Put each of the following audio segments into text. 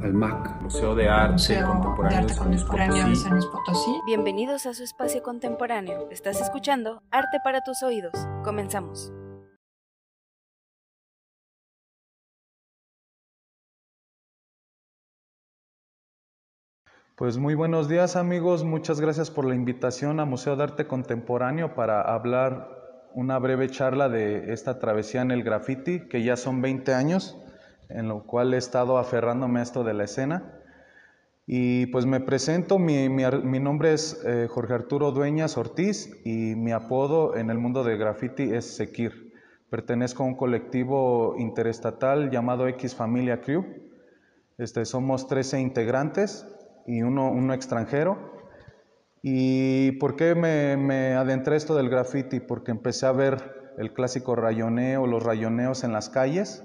al MAC, Museo de Arte Museo Contemporáneo de Arte Contemporáneo de. San Luis Potosí. Bienvenidos a su espacio contemporáneo. Estás escuchando Arte para tus oídos. Comenzamos. Pues muy buenos días amigos, muchas gracias por la invitación a Museo de Arte Contemporáneo para hablar una breve charla de esta travesía en el graffiti, que ya son 20 años, en lo cual he estado aferrándome a esto de la escena. Y pues me presento, mi, mi nombre es eh, Jorge Arturo Dueñas Ortiz y mi apodo en el mundo del graffiti es Sekir. Pertenezco a un colectivo interestatal llamado X Familia Crew. Este, somos 13 integrantes y uno, uno extranjero. ¿Y por qué me, me adentré esto del graffiti? Porque empecé a ver el clásico rayoneo, los rayoneos en las calles.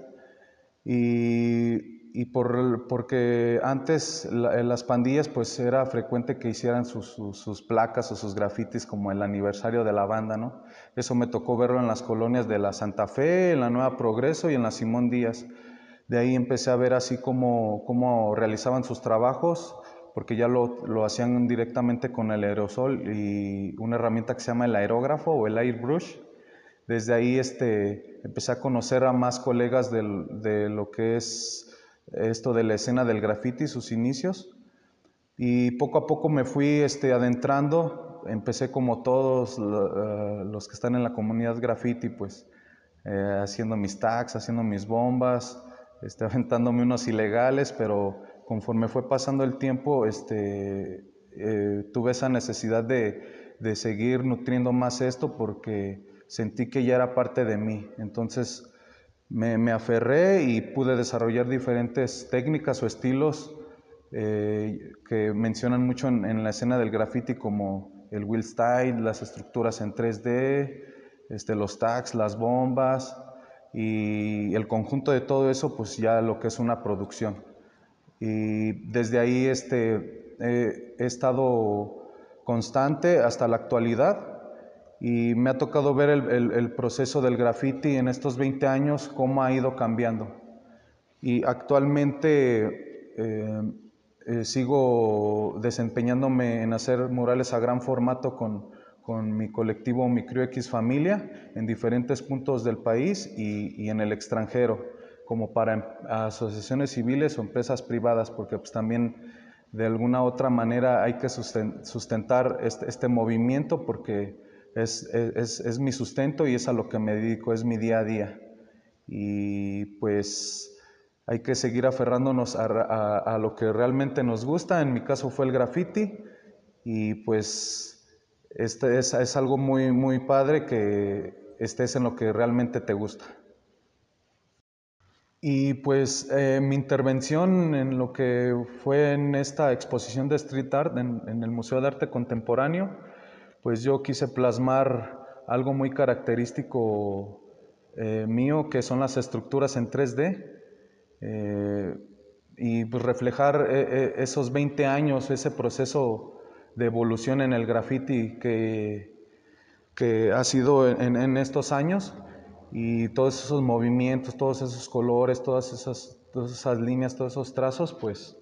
Y, y por, porque antes en las pandillas pues era frecuente que hicieran sus, sus- sus placas o sus grafitis como el aniversario de la banda, ¿no? Eso me tocó verlo en las colonias de la Santa Fe, en la Nueva Progreso y en la Simón Díaz. De ahí empecé a ver así cómo, cómo realizaban sus trabajos, porque ya lo, lo hacían directamente con el aerosol y una herramienta que se llama el aerógrafo o el airbrush. Desde ahí este, empecé a conocer a más colegas del- de lo que es esto de la escena del graffiti, sus inicios. Y poco a poco me fui este, adentrando. Empecé como todos eh, los que están en la comunidad graffiti, pues eh, haciendo mis tags, haciendo mis bombas, este, aventándome unos ilegales, pero conforme fue pasando el tiempo, este, eh, tuve esa necesidad de, de seguir nutriendo más esto porque sentí que ya era parte de mí. Entonces me, me aferré y pude desarrollar diferentes técnicas o estilos eh, que mencionan mucho en, en la escena del graffiti como el wheel style, las estructuras en 3D, este, los tags, las bombas y el conjunto de todo eso, pues ya lo que es una producción. Y desde ahí este, eh, he estado constante hasta la actualidad y me ha tocado ver el, el- el proceso del graffiti en estos 20 años, cómo ha ido cambiando. Y actualmente eh, eh, sigo desempeñándome en hacer murales a gran formato con, con mi colectivo Mi Crew X Familia en diferentes puntos del país y, y en el extranjero, como para em- asociaciones civiles o empresas privadas, porque pues también de alguna otra manera hay que susten- sustentar este, este movimiento porque es, es- es mi sustento y es a lo que me dedico, es mi día a día. Y pues hay que seguir aferrándonos a, a- lo que realmente nos gusta. En mi caso fue el graffiti y pues este es, es algo muy, muy padre que estés en lo que realmente te gusta. Y pues eh, mi intervención en lo que fue en esta exposición de street art en, en el Museo de Arte Contemporáneo, pues yo quise plasmar algo muy característico eh, mío, que son las estructuras en 3D, eh, y pues reflejar eh, esos 20 años, ese proceso de evolución en el graffiti que, que ha sido en, en estos años y todos esos movimientos, todos esos colores, todas esas, todas esas líneas, todos esos trazos, pues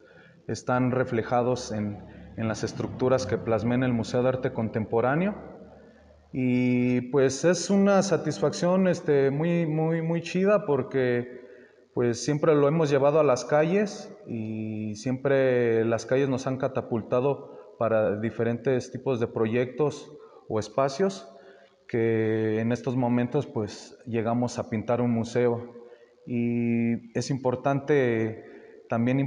están reflejados en, en las estructuras que plasmé en el Museo de Arte Contemporáneo. Y pues es una satisfacción este, muy, muy, muy chida porque pues siempre lo hemos llevado a las calles y siempre las calles nos han catapultado para diferentes tipos de proyectos o espacios que en estos momentos pues llegamos a pintar un museo y es importante también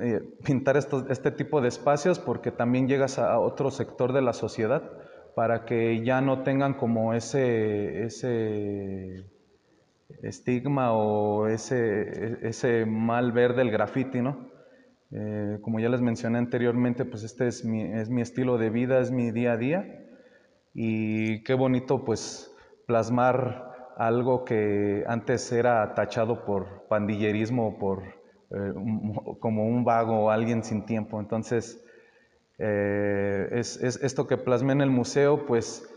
eh, pintar estos- este tipo de espacios porque también llegas a otro sector de la sociedad para que ya no tengan como ese, ese estigma o ese, ese mal ver del graffiti, ¿no? Eh, como ya les mencioné anteriormente, pues este es mi, es mi estilo de vida, es mi día a día y qué bonito pues plasmar algo que antes era tachado por pandillerismo, por eh, como un vago o alguien sin tiempo. Entonces, eh, es, es- esto que plasmé en el museo, pues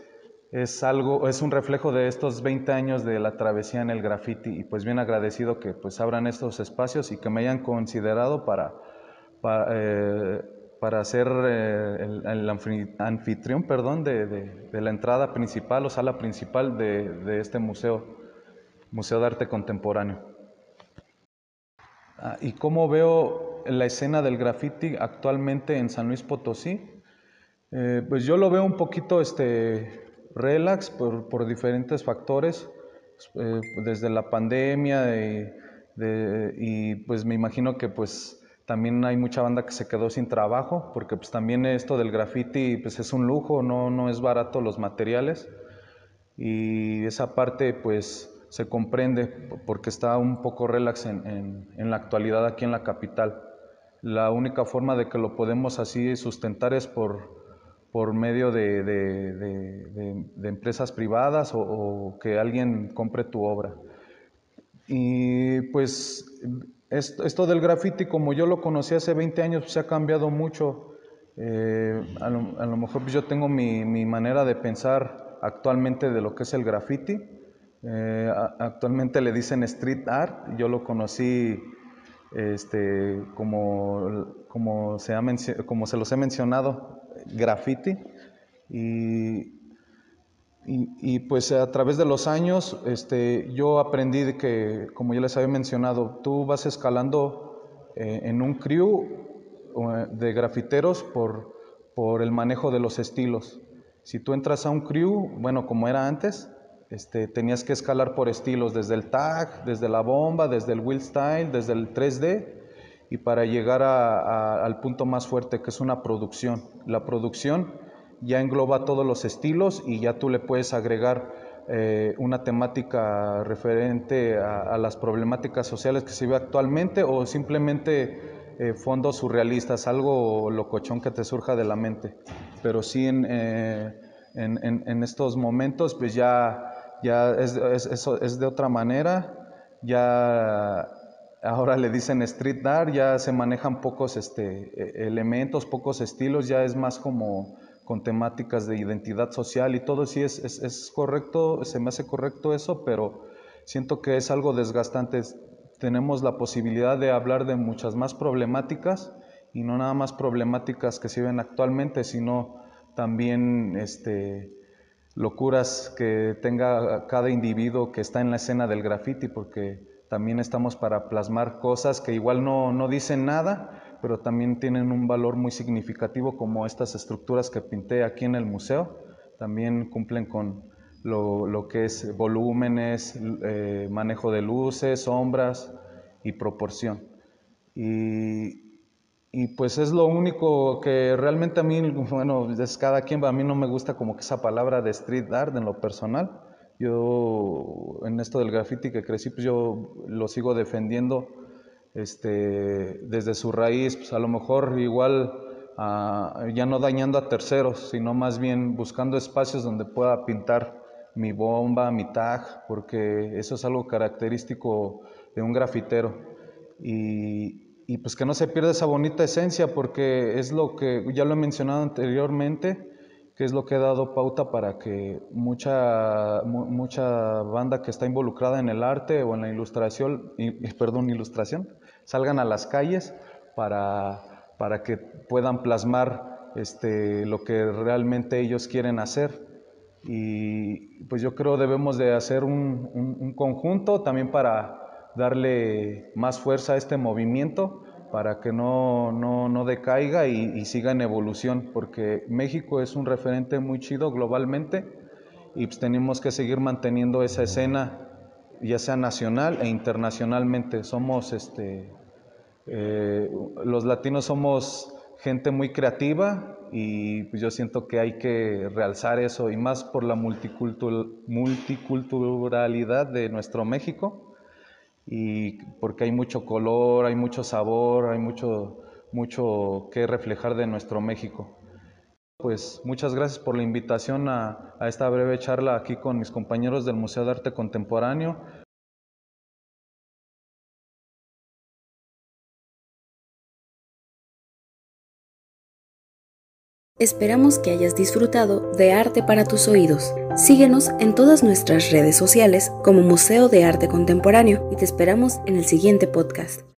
es algo, es un reflejo de estos 20 años de la travesía en el graffiti y pues bien agradecido que pues abran estos espacios y que me hayan considerado para eh, para ser el, anfitrión perdón, de, la entrada principal o sala principal de este museo, Museo de Arte Contemporáneo. Ah, ¿Y cómo veo la escena del graffiti actualmente en San Luis Potosí? Eh, pues yo lo veo un poquito este, relax por, por diferentes factores, eh, desde la pandemia y pues me imagino que pues también hay mucha banda que se quedó sin trabajo, porque pues también esto del graffiti pues es un lujo, no, no es barato los materiales y esa parte pues se comprende porque está un poco relax en, en, la actualidad aquí en la capital. La única forma de que lo podemos así sustentar es por, por medio de, de, de, empresas privadas o, que alguien compre tu obra. Y pues esto, del graffiti, como yo lo conocí hace 20 años, se ha cambiado mucho. Eh, a, lo, mejor pues, yo tengo mi, mi manera de pensar actualmente de lo que es el graffiti eh, actualmente le dicen street art, yo lo conocí este, como, como, se los he mencionado, graffiti. Y, pues a través de los años este, yo aprendí que, como ya les había mencionado, tú vas escalando eh, en un crew de grafiteros por, por el manejo de los estilos. Si tú entras a un crew, bueno, como era antes, este, tenías que escalar por estilos, desde el tag, desde la bomba, desde el wheel style, desde el 3D, y para llegar al punto más fuerte, que es una producción. La producción ya engloba todos los estilos y ya tú le puedes agregar eh, una temática referente a, las problemáticas sociales que se ve actualmente o simplemente eh, fondos surrealistas, algo locochón que te surja de la mente. Pero sí en, eh, en, en estos momentos, pues ya ya es, eso es de otra manera, ya ahora le dicen street art, ya se manejan pocos este, e, elementos, pocos estilos, ya es más como con temáticas de identidad social y todo, sí es, es, correcto, se me hace correcto eso, pero siento que es algo desgastante. Tenemos la posibilidad de hablar de muchas más problemáticas y no nada más problemáticas que se ven actualmente, sino también este, locuras que tenga cada individuo que está en la escena del graffiti, porque también estamos para plasmar cosas que igual no, no dicen nada, pero también tienen un valor muy significativo como estas estructuras que pinté aquí en el museo, también cumplen con lo, lo que es volúmenes, eh, manejo de luces, sombras y proporción. Y, y pues es lo único que realmente a mí, bueno, es cada quien, a mí no me gusta como que esa palabra de street art en lo personal. Yo en esto del graffiti que crecí, pues yo lo sigo defendiendo este, desde su raíz, pues a lo mejor igual ah, ya no dañando a terceros, sino más bien buscando espacios donde pueda pintar mi bomba, mi tag, porque eso es algo característico de un grafitero. Y, y pues que no se pierda esa bonita esencia porque es lo que ya lo he mencionado anteriormente, que es lo que ha dado pauta para que mucha, mucha banda que está involucrada en el arte o en la ilustración, perdón, ilustración, salgan a las calles para, para que puedan plasmar este, lo que realmente ellos quieren hacer. Y pues yo creo debemos de hacer un, un conjunto también para darle más fuerza a este movimiento para que no, no, no decaiga y, siga en evolución, porque México es un referente muy chido globalmente y pues tenemos que seguir manteniendo esa escena, ya sea nacional e internacionalmente. Somos, este, eh, los latinos somos gente muy creativa y pues yo siento que hay que realzar eso y más por la multiculturalidad de nuestro México y porque hay mucho color, hay mucho sabor, hay mucho, mucho que reflejar de nuestro México. Pues muchas gracias por la invitación a, a esta breve charla aquí con mis compañeros del Museo de Arte Contemporáneo. Esperamos que hayas disfrutado de Arte para tus oídos. Síguenos en todas nuestras redes sociales como Museo de Arte Contemporáneo y te esperamos en el siguiente podcast.